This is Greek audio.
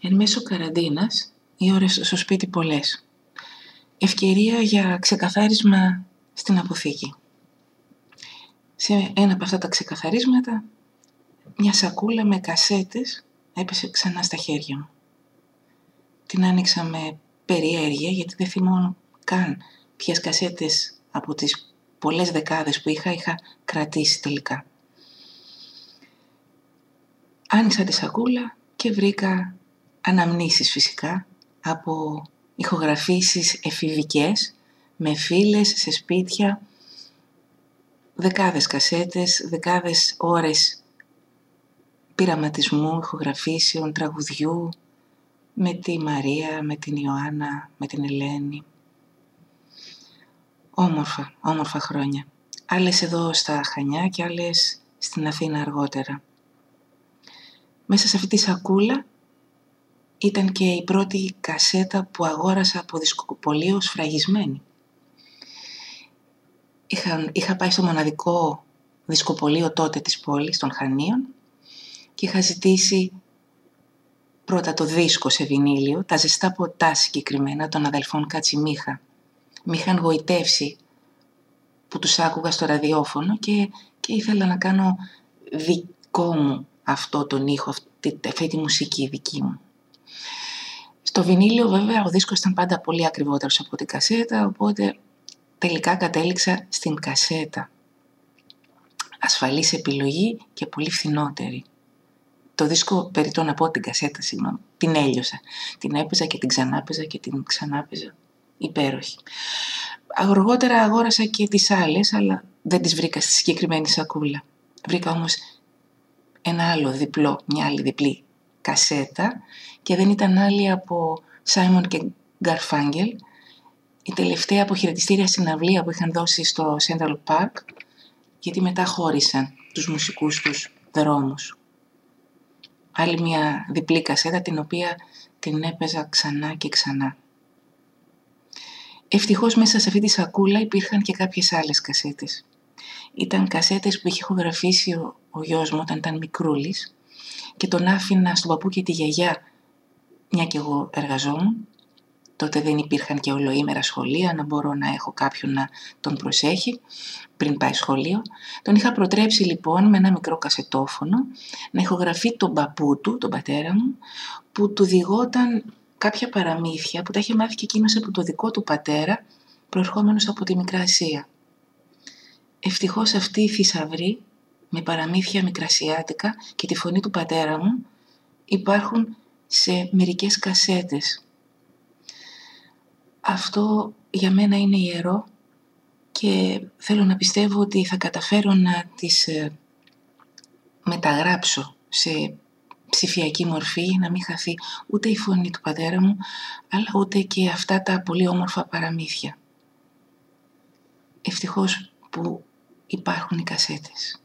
Εν μέσω καραντίνας, οι ώρες στο σπίτι πολλές. Ευκαιρία για ξεκαθάρισμα στην αποθήκη. Σε ένα από αυτά τα ξεκαθαρίσματα, μια σακούλα με κασέτες έπεσε ξανά στα χέρια μου. Την άνοιξα με περιέργεια γιατί δεν θυμόμουν καν ποιες κασέτες από τις πολλές δεκάδες που είχα, είχα κρατήσει τελικά. Άνοιξα τη σακούλα και βρήκα αναμνήσεις φυσικά από ηχογραφήσεις εφηβικές με φίλες σε σπίτια, δεκάδες κασέτες, δεκάδες ώρες πειραματισμού, ηχογραφήσεων, τραγουδιού με τη Μαρία, με την Ιωάννα, με την Ελένη. Όμορφα, όμορφα χρόνια. Άλλες εδώ στα Χανιά και άλλες στην Αθήνα αργότερα. Μέσα σε αυτή τη σακούλα ήταν και η πρώτη κασέτα που αγόρασα από δισκοπολείο σφραγισμένη. Είχα, είχα πάει στο μοναδικό δισκοπολείο τότε της πόλης, των Χανίων, και είχα ζητήσει πρώτα το δίσκο σε βινίλιο, τα ζεστά ποτά συγκεκριμένα των αδελφών Κατσιμίχα. Μ' είχαν γοητεύσει που τους άκουγα στο ραδιόφωνο και, και ήθελα να κάνω δικό μου αυτό τον ήχο, αυτή, αυτή τη μουσική δική μου. Στο βινίλιο βέβαια ο δίσκος ήταν πάντα πολύ ακριβότερος από την κασέτα, οπότε τελικά κατέληξα στην κασέτα. Ασφαλής επιλογή και πολύ φθηνότερη. Το δίσκο, περί το να πω την κασέτα, συγγνώμη, την έλειωσα. Την έπαιζα και την ξανάπαιζα και την ξανάπαιζα. Υπέροχη. Αργότερα αγόρασα και τις άλλες, αλλά δεν τις βρήκα στη συγκεκριμένη σακούλα. Βρήκα όμως ένα άλλο διπλό, μια άλλη διπλή κασέτα και δεν ήταν άλλη από Simon και Garfunkel, η τελευταία αποχαιρετιστήρια συναυλία που είχαν δώσει στο Central Park, γιατί μετά χώρισαν τους μουσικούς τους δρόμους. Άλλη μια διπλή κασέτα την οποία την έπαιζα ξανά και ξανά. Ευτυχώς μέσα σε αυτή τη σακούλα υπήρχαν και κάποιες άλλες κασέτες. Ήταν κασέτες που είχε ηχογραφήσει ο, ο γιος μου όταν ήταν μικρούλης και τον άφηνα στον παππού και τη γιαγιά, μια και εγώ εργαζόμουν. Τότε δεν υπήρχαν και ολοήμερα σχολεία, να μπορώ να έχω κάποιον να τον προσέχει πριν πάει σχολείο. Τον είχα προτρέψει λοιπόν με ένα μικρό κασετόφωνο να ηχογραφεί τον παππού του, τον πατέρα μου, που του διηγόταν κάποια παραμύθια που τα είχε μάθει και εκείνος από το δικό του πατέρα, προερχόμενος από τη Μικρά Ασία. Ευτυχώς αυτή η θησαυρή με παραμύθια μικρασιάτικα και τη φωνή του πατέρα μου υπάρχουν σε μερικές κασέτες. Αυτό για μένα είναι ιερό και θέλω να πιστεύω ότι θα καταφέρω να τις ε, μεταγράψω σε ψηφιακή μορφή, να μην χαθεί ούτε η φωνή του πατέρα μου, αλλά ούτε και αυτά τα πολύ όμορφα παραμύθια. Ευτυχώς που υπάρχουν οι κασέτες.